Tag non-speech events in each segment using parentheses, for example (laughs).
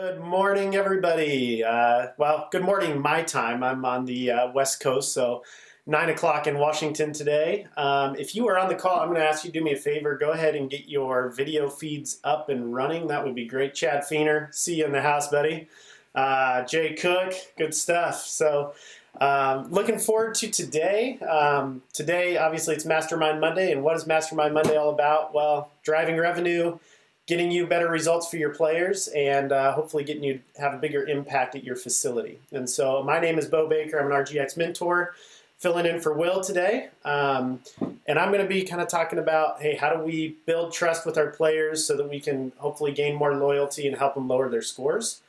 Good morning, everybody. Uh, well, good morning, my time. I'm on the uh, West Coast, so 9 o'clock in Washington today. Um, if you are on the call, I'm going to ask you to do me a favor. Go ahead and get your video feeds up and running. That would be great. Chad Feener, see you in the house, buddy. Uh, Jay Cook, good stuff. So, um, looking forward to today. Um, today, obviously, it's Mastermind Monday. And what is Mastermind Monday all about? Well, driving revenue getting you better results for your players and uh, hopefully getting you to have a bigger impact at your facility. And so, my name is Bo Baker. I'm an RGX mentor, filling in for Will today. Um, and I'm going to be kind of talking about hey, how do we build trust with our players so that we can hopefully gain more loyalty and help them lower their scores.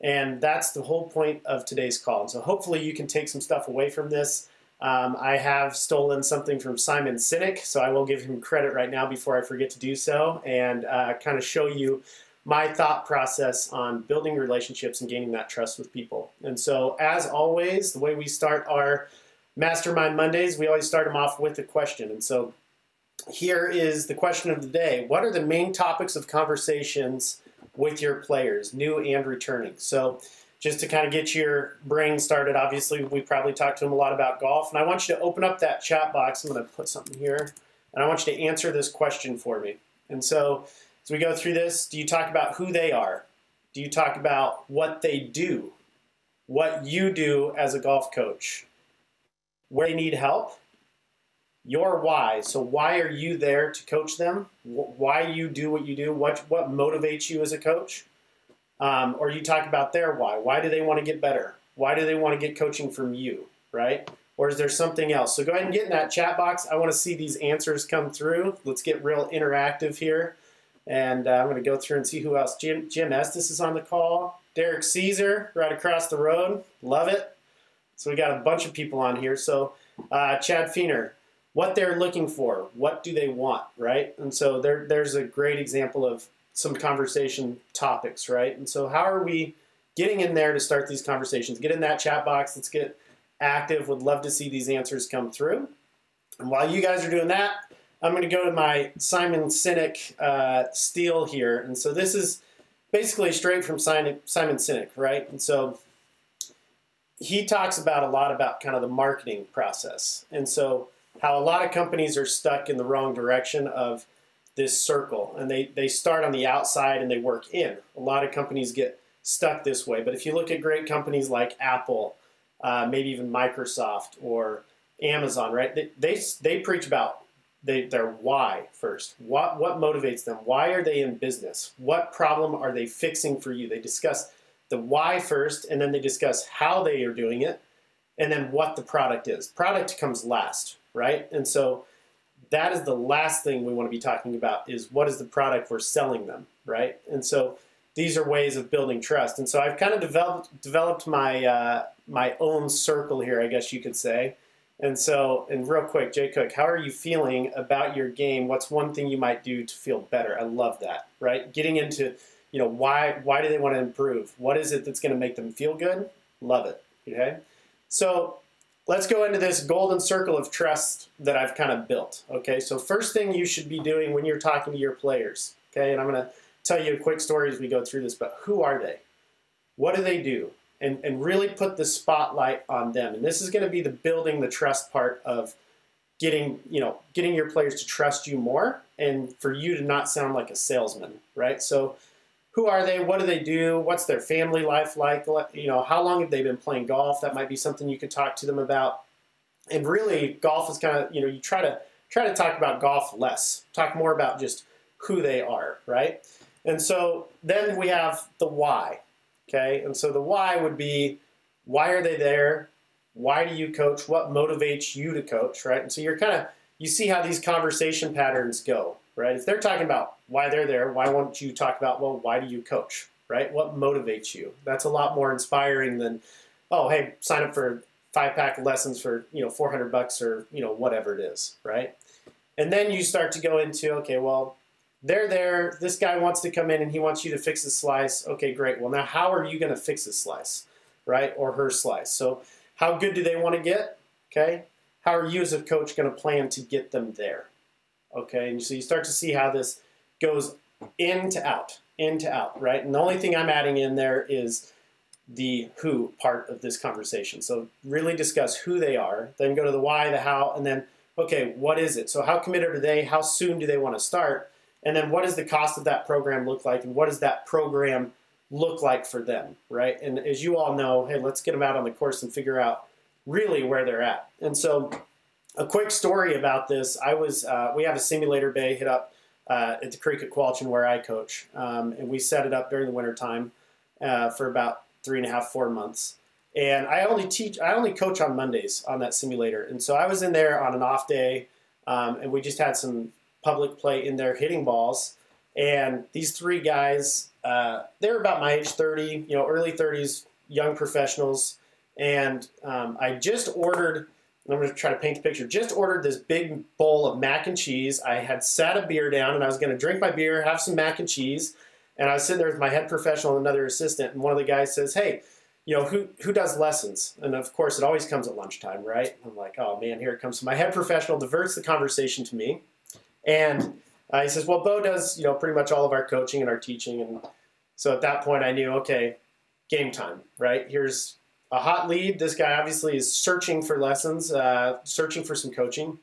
And that's the whole point of today's call. And so, hopefully, you can take some stuff away from this. Um, I have stolen something from Simon Sinek, so I will give him credit right now before I forget to do so and uh, kind of show you my thought process on building relationships and gaining that trust with people. And so, as always, the way we start our Mastermind Mondays, we always start them off with a question. And so, here is the question of the day What are the main topics of conversations with your players, new and returning? So, just to kind of get your brain started, obviously, we probably talked to them a lot about golf. And I want you to open up that chat box. I'm going to put something here. And I want you to answer this question for me. And so, as we go through this, do you talk about who they are? Do you talk about what they do? What you do as a golf coach? Where they need help? Your why. So, why are you there to coach them? Why you do what you do? What, what motivates you as a coach? Um, or you talk about their why. Why do they want to get better? Why do they want to get coaching from you, right? Or is there something else? So go ahead and get in that chat box. I want to see these answers come through. Let's get real interactive here. And uh, I'm going to go through and see who else. Jim, Jim Estes is on the call. Derek Caesar, right across the road. Love it. So we got a bunch of people on here. So uh, Chad Feener, what they're looking for, what do they want, right? And so there, there's a great example of some conversation topics, right? And so, how are we getting in there to start these conversations? Get in that chat box. Let's get active. Would love to see these answers come through. And while you guys are doing that, I'm going to go to my Simon Sinek uh, steal here. And so, this is basically straight from Simon, Simon Sinek, right? And so, he talks about a lot about kind of the marketing process. And so, how a lot of companies are stuck in the wrong direction of this circle and they, they start on the outside and they work in. A lot of companies get stuck this way. But if you look at great companies like Apple, uh, maybe even Microsoft or Amazon, right? They, they, they preach about they, their why first. What, what motivates them? Why are they in business? What problem are they fixing for you? They discuss the why first and then they discuss how they are doing it and then what the product is. Product comes last, right? And so that is the last thing we want to be talking about is what is the product we're selling them, right? And so these are ways of building trust. And so I've kind of developed developed my uh, my own circle here, I guess you could say. And so, and real quick, Jay Cook, how are you feeling about your game? What's one thing you might do to feel better? I love that, right? Getting into, you know, why why do they want to improve? What is it that's going to make them feel good? Love it. Okay. So let's go into this golden circle of trust that I've kind of built. Okay, so first thing you should be doing when you're talking to your players, okay, and I'm going to tell you a quick story as we go through this, but who are they? What do they do? And, and really put the spotlight on them. And this is going to be the building the trust part of getting, you know, getting your players to trust you more and for you to not sound like a salesman, right? So who are they? What do they do? What's their family life like? You know, how long have they been playing golf? That might be something you could talk to them about. And really, golf is kind of you know you try to try to talk about golf less. Talk more about just who they are, right? And so then we have the why. Okay, and so the why would be why are they there? Why do you coach? What motivates you to coach, right? And so you're kind of you see how these conversation patterns go, right? If they're talking about why they're there, why won't you talk about, well, why do you coach, right? What motivates you? That's a lot more inspiring than, oh, hey, sign up for five pack lessons for, you know, 400 bucks or, you know, whatever it is, right? And then you start to go into, okay, well, they're there. This guy wants to come in and he wants you to fix the slice. Okay, great. Well, now how are you going to fix the slice, right? Or her slice. So, how good do they want to get? Okay. How are you as a coach going to plan to get them there? Okay, and so you start to see how this goes in to out. in to out, right? And the only thing I'm adding in there is the who part of this conversation. So really discuss who they are, then go to the why, the how, and then okay, what is it? So how committed are they? How soon do they want to start? And then what does the cost of that program look like? And what does that program look like for them, right? And as you all know, hey, let's get them out on the course and figure out really where they're at. And so a quick story about this, I was, uh, we have a simulator bay hit up uh, at the creek at Qualchan where I coach. Um, and we set it up during the winter time uh, for about three and a half, four months. And I only teach, I only coach on Mondays on that simulator. And so I was in there on an off day, um, and we just had some public play in there hitting balls. And these three guys, uh, they're about my age, 30, you know, early 30s, young professionals. And um, I just ordered, I'm going to try to paint the picture, just ordered this big bowl of mac and cheese. I had sat a beer down and I was going to drink my beer, have some mac and cheese. And I was sitting there with my head professional and another assistant. And one of the guys says, Hey, you know, who, who does lessons? And of course, it always comes at lunchtime, right? I'm like, oh man, here it comes. So my head professional diverts the conversation to me. And uh, he says, well, Bo does, you know, pretty much all of our coaching and our teaching. And so at that point, I knew, okay, game time, right? Here's a hot lead. This guy obviously is searching for lessons, uh, searching for some coaching.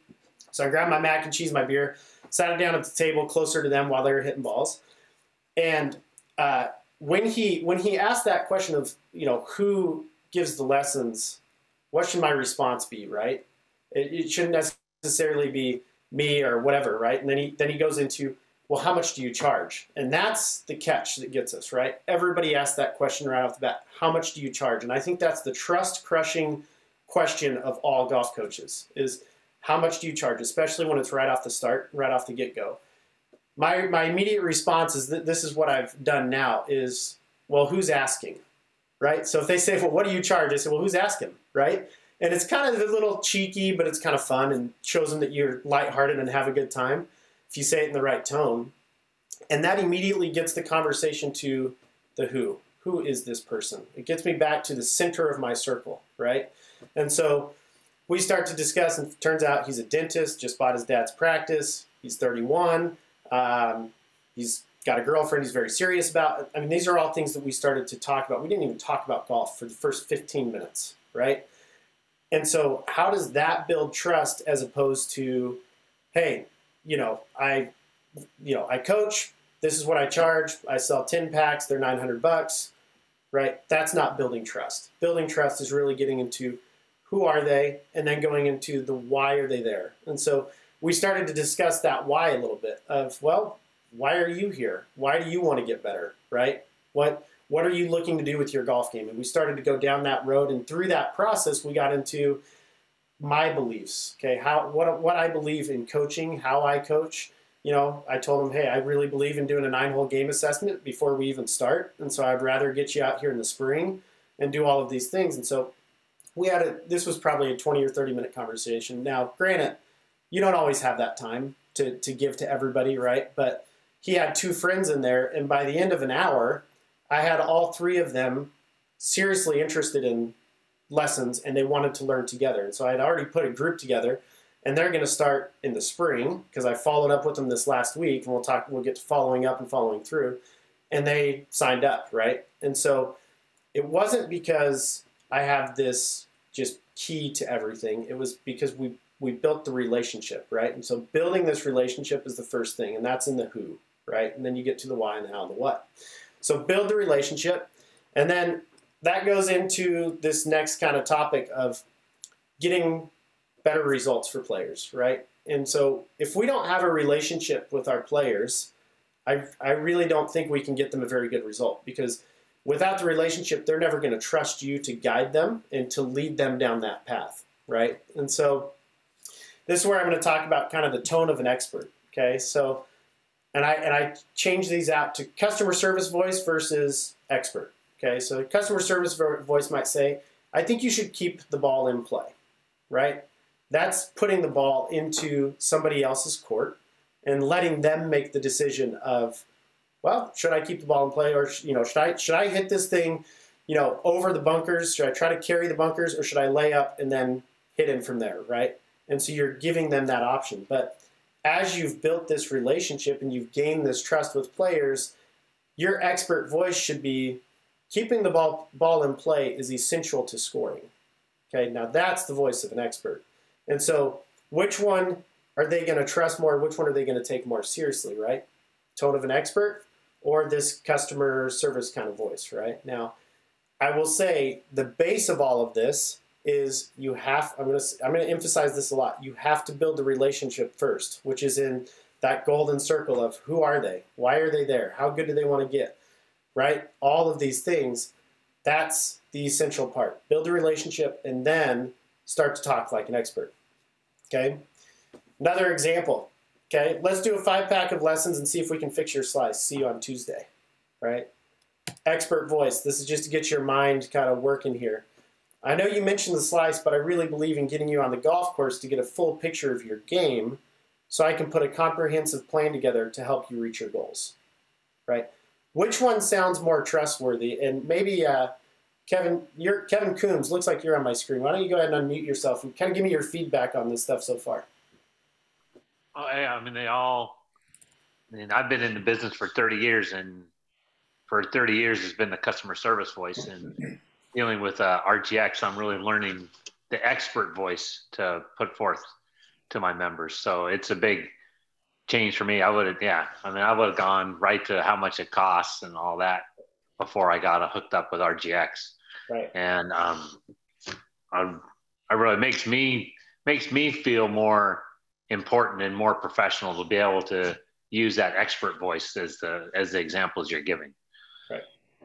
So I grabbed my mac and cheese, my beer, sat down at the table closer to them while they were hitting balls. And uh, when he when he asked that question of you know who gives the lessons, what should my response be? Right? It, it shouldn't necessarily be me or whatever, right? And then he then he goes into well, how much do you charge? And that's the catch that gets us, right? Everybody asks that question right off the bat. How much do you charge? And I think that's the trust crushing question of all golf coaches is how much do you charge, especially when it's right off the start, right off the get go. My, my immediate response is that this is what I've done now is, well, who's asking, right? So if they say, well, what do you charge? I say, well, who's asking, right? And it's kind of a little cheeky, but it's kind of fun and shows them that you're lighthearted and have a good time if you say it in the right tone. And that immediately gets the conversation to the who. Who is this person? It gets me back to the center of my circle, right? And so we start to discuss, and turns out he's a dentist, just bought his dad's practice. He's 31. Um, he's got a girlfriend he's very serious about. I mean, these are all things that we started to talk about. We didn't even talk about golf for the first 15 minutes, right? And so, how does that build trust as opposed to, hey, you know, I, you know, I coach. This is what I charge. I sell ten packs. They're nine hundred bucks, right? That's not building trust. Building trust is really getting into who are they, and then going into the why are they there. And so we started to discuss that why a little bit. Of well, why are you here? Why do you want to get better, right? What what are you looking to do with your golf game? And we started to go down that road, and through that process, we got into my beliefs. Okay, how what what I believe in coaching, how I coach. You know, I told him, hey, I really believe in doing a nine-hole game assessment before we even start, and so I'd rather get you out here in the spring and do all of these things. And so we had a this was probably a 20 or 30 minute conversation. Now, granted, you don't always have that time to to give to everybody, right? But he had two friends in there, and by the end of an hour, I had all three of them seriously interested in lessons and they wanted to learn together. And so I had already put a group together and they're going to start in the spring because I followed up with them this last week and we'll talk we'll get to following up and following through and they signed up, right? And so it wasn't because I have this just key to everything. It was because we we built the relationship, right? And so building this relationship is the first thing and that's in the who, right? And then you get to the why and the how and the what. So build the relationship and then that goes into this next kind of topic of getting better results for players, right? And so if we don't have a relationship with our players, I, I really don't think we can get them a very good result because without the relationship, they're never going to trust you to guide them and to lead them down that path, right? And so this is where I'm going to talk about kind of the tone of an expert, okay? So, and I, and I change these out to customer service voice versus expert. Okay, so customer service voice might say, I think you should keep the ball in play, right? That's putting the ball into somebody else's court and letting them make the decision of, well, should I keep the ball in play or you know should I should I hit this thing, you know, over the bunkers? Should I try to carry the bunkers or should I lay up and then hit in from there, right? And so you're giving them that option. But as you've built this relationship and you've gained this trust with players, your expert voice should be keeping the ball, ball in play is essential to scoring. Okay, now that's the voice of an expert. And so, which one are they going to trust more? Which one are they going to take more seriously, right? Tone of an expert or this customer service kind of voice, right? Now, I will say the base of all of this is you have I'm going to I'm going to emphasize this a lot. You have to build the relationship first, which is in that golden circle of who are they? Why are they there? How good do they want to get? Right? All of these things, that's the essential part. Build a relationship and then start to talk like an expert. Okay? Another example. Okay, let's do a five pack of lessons and see if we can fix your slice. See you on Tuesday. Right? Expert voice. This is just to get your mind kind of working here. I know you mentioned the slice, but I really believe in getting you on the golf course to get a full picture of your game so I can put a comprehensive plan together to help you reach your goals. Right? Which one sounds more trustworthy? And maybe uh, Kevin, you're Kevin Coombs. Looks like you're on my screen. Why don't you go ahead and unmute yourself and kind of give me your feedback on this stuff so far? Oh, yeah, I mean, they all. I mean, I've been in the business for 30 years, and for 30 years has been the customer service voice, and dealing with uh, RGX, I'm really learning the expert voice to put forth to my members. So it's a big change for me. I would have, yeah, I mean, I would have gone right to how much it costs and all that before I got hooked up with RGX. Right. And um, I, I really makes me makes me feel more important and more professional to be able to use that expert voice as the as the examples you're giving. Right.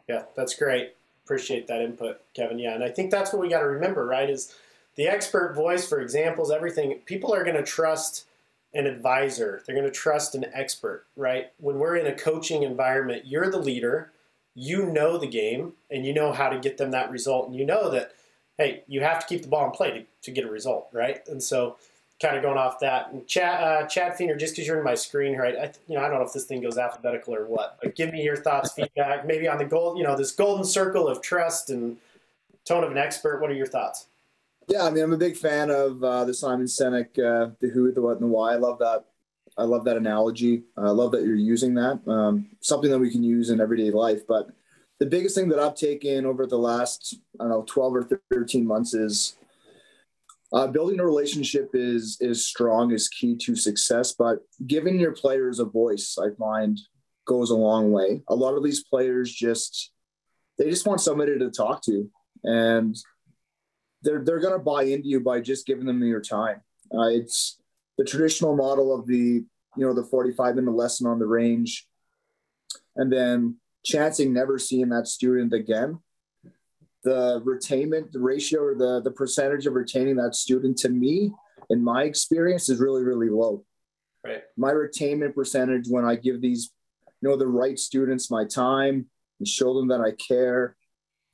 Yeah, that's great appreciate that input, Kevin. Yeah, and I think that's what we got to remember, right? Is the expert voice for examples, everything. People are going to trust an advisor. They're going to trust an expert, right? When we're in a coaching environment, you're the leader. You know the game, and you know how to get them that result, and you know that, hey, you have to keep the ball in play to, to get a result, right? And so kind of going off that. And Chad, uh, Chad Feener, just because you're in my screen I, I, you know, I don't know if this thing goes alphabetical or what, but give me your thoughts, feedback, maybe on the gold, you know, this golden circle of trust and tone of an expert. What are your thoughts? Yeah, I mean, I'm a big fan of uh, the Simon Sinek, uh, the who, the what, and the why. I love that. I love that analogy. I love that you're using that. Um, something that we can use in everyday life. But the biggest thing that I've taken over the last, I don't know, 12 or 13 months is uh, building a relationship is is strong is key to success, but giving your players a voice, I find, goes a long way. A lot of these players just they just want somebody to talk to, and they're they're gonna buy into you by just giving them your time. Uh, it's the traditional model of the you know the 45 minute lesson on the range, and then chancing never seeing that student again. The retainment the ratio or the the percentage of retaining that student to me in my experience is really really low. Right. My retainment percentage when i give these you know the right students my time and show them that i care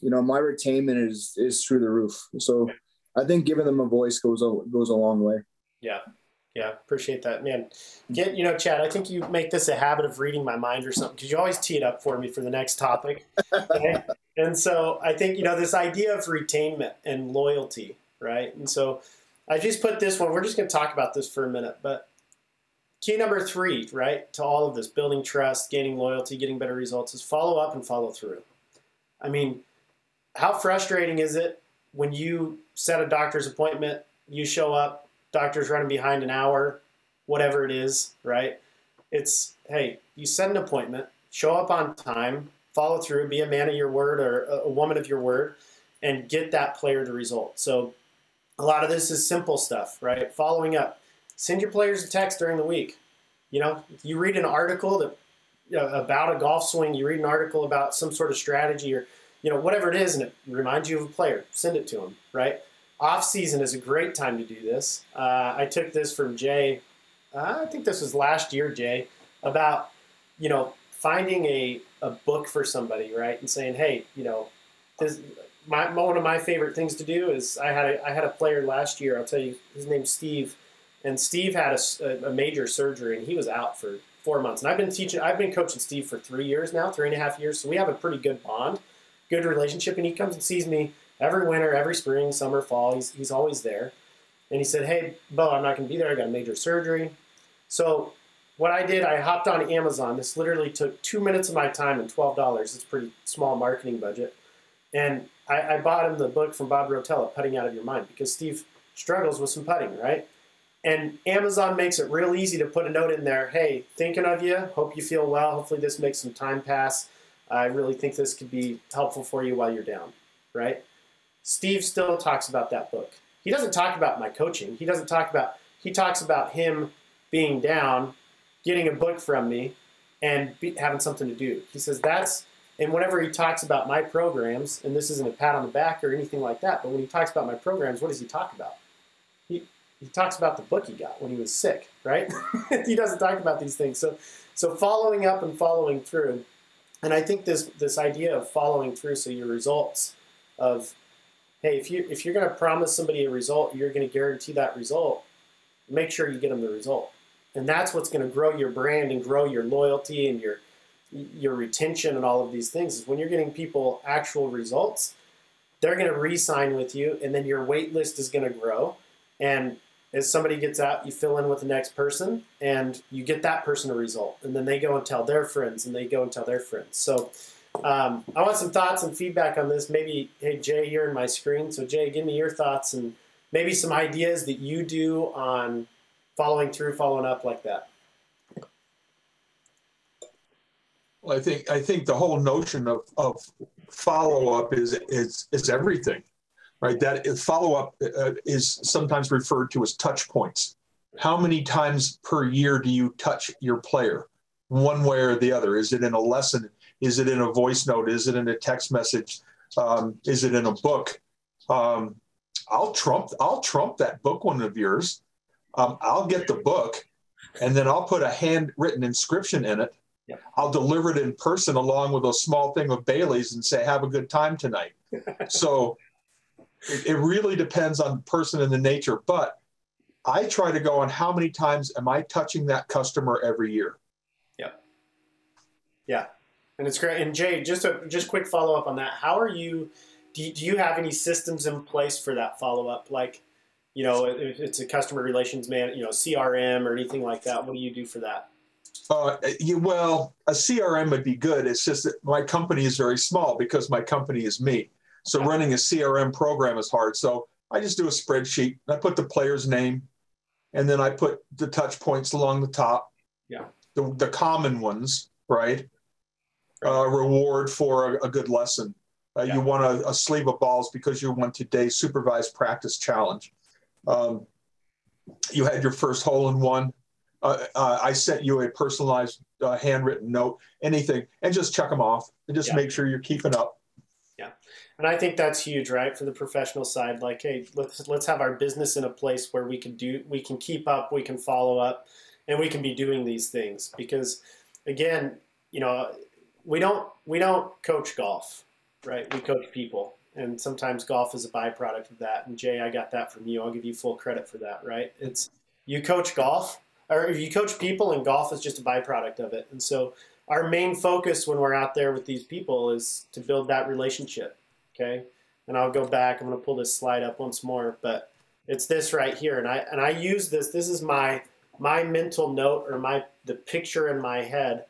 you know my retainment is is through the roof so i think giving them a voice goes a goes a long way yeah yeah, appreciate that, man. Get you know, Chad. I think you make this a habit of reading my mind or something because you always tee it up for me for the next topic. Okay? (laughs) and so I think you know this idea of retainment and loyalty, right? And so I just put this one. We're just going to talk about this for a minute, but key number three, right, to all of this building trust, gaining loyalty, getting better results is follow up and follow through. I mean, how frustrating is it when you set a doctor's appointment, you show up, doctor's running behind an hour, whatever it is, right? It's, hey, you set an appointment, show up on time, follow through, be a man of your word or a woman of your word, and get that player the result. So a lot of this is simple stuff, right? Following up. Send your players a text during the week. You know, you read an article that about a golf swing, you read an article about some sort of strategy or you know whatever it is, and it reminds you of a player. Send it to them, right? off season is a great time to do this. Uh, I took this from Jay. Uh, I think this was last year, Jay, about you know finding a, a book for somebody, right, and saying, hey, you know, this, my one of my favorite things to do is I had a, I had a player last year. I'll tell you, his name's Steve, and Steve had a, a major surgery and he was out for four months. And I've been teaching, I've been coaching Steve for three years now, three and a half years. So we have a pretty good bond, good relationship. And he comes and sees me every winter, every spring, summer, fall. He's, he's always there. And he said, Hey, Bo, I'm not going to be there. I got a major surgery. So what I did, I hopped on Amazon. This literally took two minutes of my time and twelve dollars. It's a pretty small marketing budget, and I, I bought him the book from Bob Rotella, "Putting Out of Your Mind," because Steve struggles with some putting, right? And Amazon makes it real easy to put a note in there. Hey, thinking of you. Hope you feel well. Hopefully, this makes some time pass. I really think this could be helpful for you while you're down, right? Steve still talks about that book. He doesn't talk about my coaching. He doesn't talk about. He talks about him being down, getting a book from me, and be, having something to do. He says that's. And whenever he talks about my programs, and this isn't a pat on the back or anything like that, but when he talks about my programs, what does he talk about? He, he talks about the book he got when he was sick, right? (laughs) he doesn't talk about these things. So, so following up and following through, and I think this this idea of following through, so your results of, hey, if you if you're going to promise somebody a result, you're going to guarantee that result. Make sure you get them the result, and that's what's going to grow your brand and grow your loyalty and your your retention and all of these things. Is when you're getting people actual results, they're going to re-sign with you, and then your wait list is going to grow, and as somebody gets out, you fill in with the next person and you get that person a result. And then they go and tell their friends and they go and tell their friends. So um, I want some thoughts and feedback on this. Maybe, hey, Jay, here in my screen. So, Jay, give me your thoughts and maybe some ideas that you do on following through, following up like that. Well, I think I think the whole notion of, of follow up is is is everything right? That follow up uh, is sometimes referred to as touch points. How many times per year do you touch your player, one way or the other? Is it in a lesson? Is it in a voice note? Is it in a text message? Um, is it in a book? Um, I'll trump. I'll trump that book one of yours. Um, I'll get the book, and then I'll put a handwritten inscription in it. Yep. I'll deliver it in person along with a small thing of Bailey's and say, "Have a good time tonight." (laughs) so it, it really depends on the person and the nature. But I try to go on how many times am I touching that customer every year? Yeah. Yeah. And it's great. And Jay, just a just quick follow up on that. How are you? Do you, do you have any systems in place for that follow up? Like, you know, if it's a customer relations man, you know, CRM or anything like that. What do you do for that? Uh, you, well, a CRM would be good. It's just that my company is very small because my company is me. So running a CRM program is hard. So I just do a spreadsheet. I put the player's name, and then I put the touch points along the top. Yeah. The, the common ones, right? Uh, reward for a, a good lesson. Uh, yeah. You want a, a, sleeve of balls because you won today's supervised practice challenge. Um, you had your first hole in one. Uh, uh I sent you a personalized uh, handwritten note, anything, and just check them off and just yeah. make sure you're keeping up. And I think that's huge, right, for the professional side. Like, hey, let's let's have our business in a place where we can do, we can keep up, we can follow up, and we can be doing these things. Because, again, you know, we don't we don't coach golf, right? We coach people, and sometimes golf is a byproduct of that. And Jay, I got that from you. I'll give you full credit for that, right? It's you coach golf, or you coach people, and golf is just a byproduct of it. And so, our main focus when we're out there with these people is to build that relationship okay? And I'll go back. I'm going to pull this slide up once more, but it's this right here, and I and I use this. This is my my mental note or my the picture in my head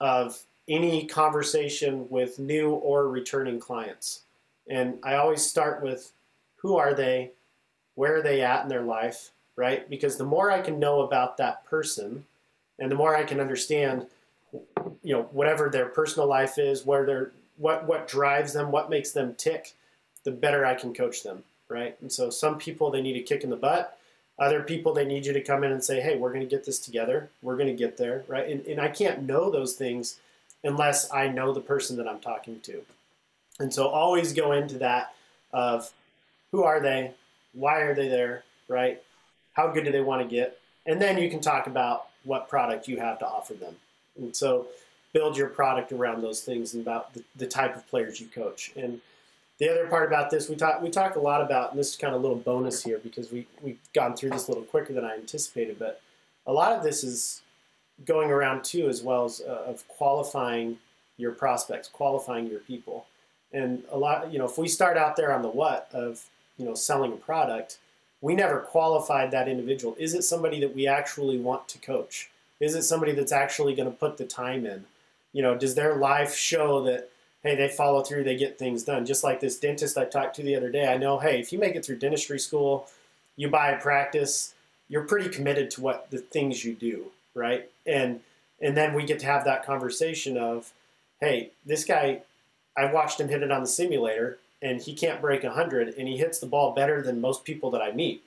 of any conversation with new or returning clients. And I always start with who are they? Where are they at in their life? Right? Because the more I can know about that person and the more I can understand you know whatever their personal life is, where they're what what drives them, what makes them tick, the better I can coach them, right? And so some people they need a kick in the butt. Other people they need you to come in and say, "Hey, we're going to get this together. We're going to get there," right? And, and I can't know those things unless I know the person that I'm talking to. And so always go into that of who are they? Why are they there? Right? How good do they want to get? And then you can talk about what product you have to offer them. And so build your product around those things and about the, the type of players you coach. And the other part about this, we talk we talk a lot about, and this is kind of a little bonus here because we we've gone through this a little quicker than I anticipated, but a lot of this is going around too, as well as uh, of qualifying your prospects, qualifying your people, and a lot. You know, if we start out there on the what of you know selling a product, we never qualified that individual. Is it somebody that we actually want to coach? Is it somebody that's actually going to put the time in? You know, does their life show that hey, they follow through, they get things done? Just like this dentist I talked to the other day, I know, hey, if you make it through dentistry school, you buy a practice, you're pretty committed to what the things you do, right? And and then we get to have that conversation of, hey, this guy, I watched him hit it on the simulator, and he can't break 100, and he hits the ball better than most people that I meet.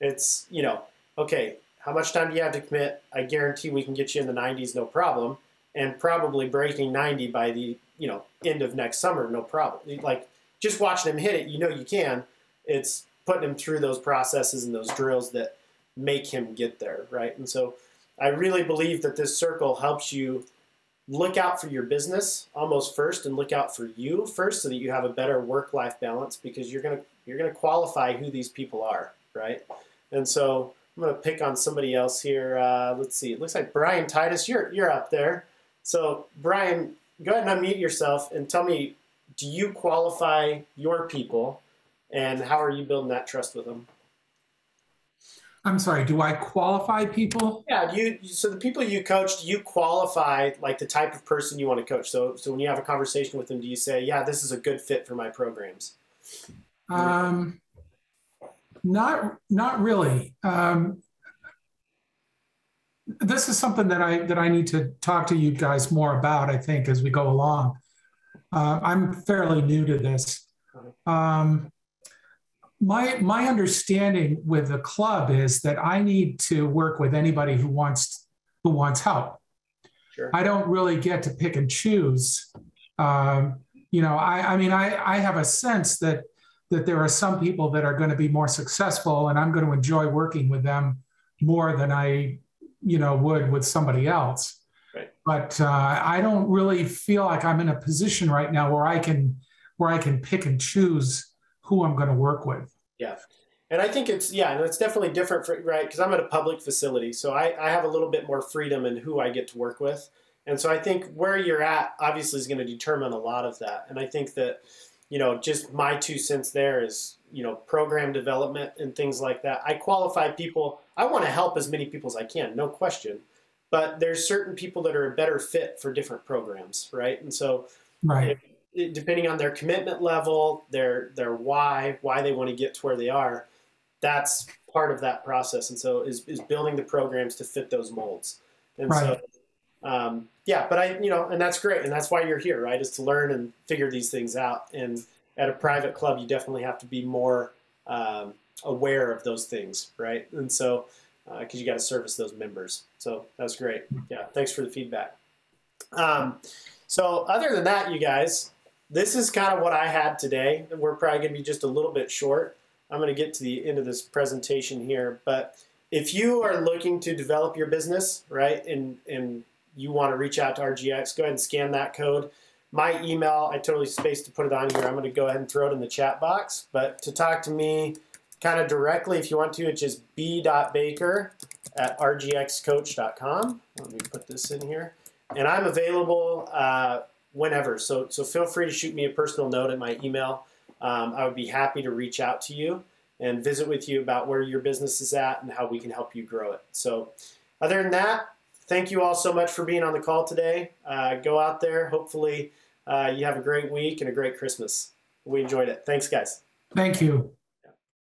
It's, you know, okay, how much time do you have to commit? I guarantee we can get you in the 90s, no problem, and probably breaking 90 by the, you know, end of next summer, no problem. Like, just watching him hit it, you know you can. It's putting him through those processes and those drills that make him get there, right? And so I really believe that this circle helps you look out for your business almost first and look out for you first so that you have a better work life balance because you're going to you're going to qualify who these people are right and so i'm going to pick on somebody else here uh, let's see it looks like brian titus you're you're up there so brian go ahead and unmute yourself and tell me do you qualify your people and how are you building that trust with them I'm sorry, do I qualify people? Yeah, do you so the people you coach, do you qualify like the type of person you want to coach? So so when you have a conversation with them, do you say, "Yeah, this is a good fit for my programs"? Um, not not really. Um, this is something that I that I need to talk to you guys more about. I think as we go along. Uh, I'm fairly new to this. Um, my my understanding with the club is that I need to work with anybody who wants who wants help. Sure. I don't really get to pick and choose. Um, you know, I, I mean, I, I have a sense that that there are some people that are going to be more successful, and I'm going to enjoy working with them more than I, you know, would with somebody else. Right. But uh, I don't really feel like I'm in a position right now where I can where I can pick and choose who I'm going to work with. Yeah. And I think it's, yeah, and it's definitely different, for, right? Because I'm at a public facility. So I, I have a little bit more freedom in who I get to work with. And so I think where you're at obviously is going to determine a lot of that. And I think that, you know, just my two cents there is, you know, program development and things like that. I qualify people, I want to help as many people as I can, no question. But there's certain people that are a better fit for different programs, right? And so, right depending on their commitment level, their their why, why they want to get to where they are, that's part of that process. And so is is building the programs to fit those molds. And right. so um, yeah, but I you know, and that's great, and that's why you're here, right? Is to learn and figure these things out. And at a private club, you definitely have to be more um, aware of those things, right? And so because uh, you got to service those members. So that's great. Yeah, thanks for the feedback. Um, so other than that, you guys, this is kind of what I had today. We're probably going to be just a little bit short. I'm going to get to the end of this presentation here, but if you are looking to develop your business, right, and and you want to reach out to RGX, go ahead and scan that code. My email, I totally spaced to put it on here. I'm going to go ahead and throw it in the chat box. But to talk to me kind of directly, if you want to, it's just b.baker at rgxcoach.com. Let me put this in here. And I'm available uh, whenever. So, so feel free to shoot me a personal note at my email. Um, I would be happy to reach out to you and visit with you about where your business is at and how we can help you grow it. So, other than that, thank you all so much for being on the call today. Uh, go out there. Hopefully, uh, you have a great week and a great Christmas. We enjoyed it. Thanks, guys. Thank you.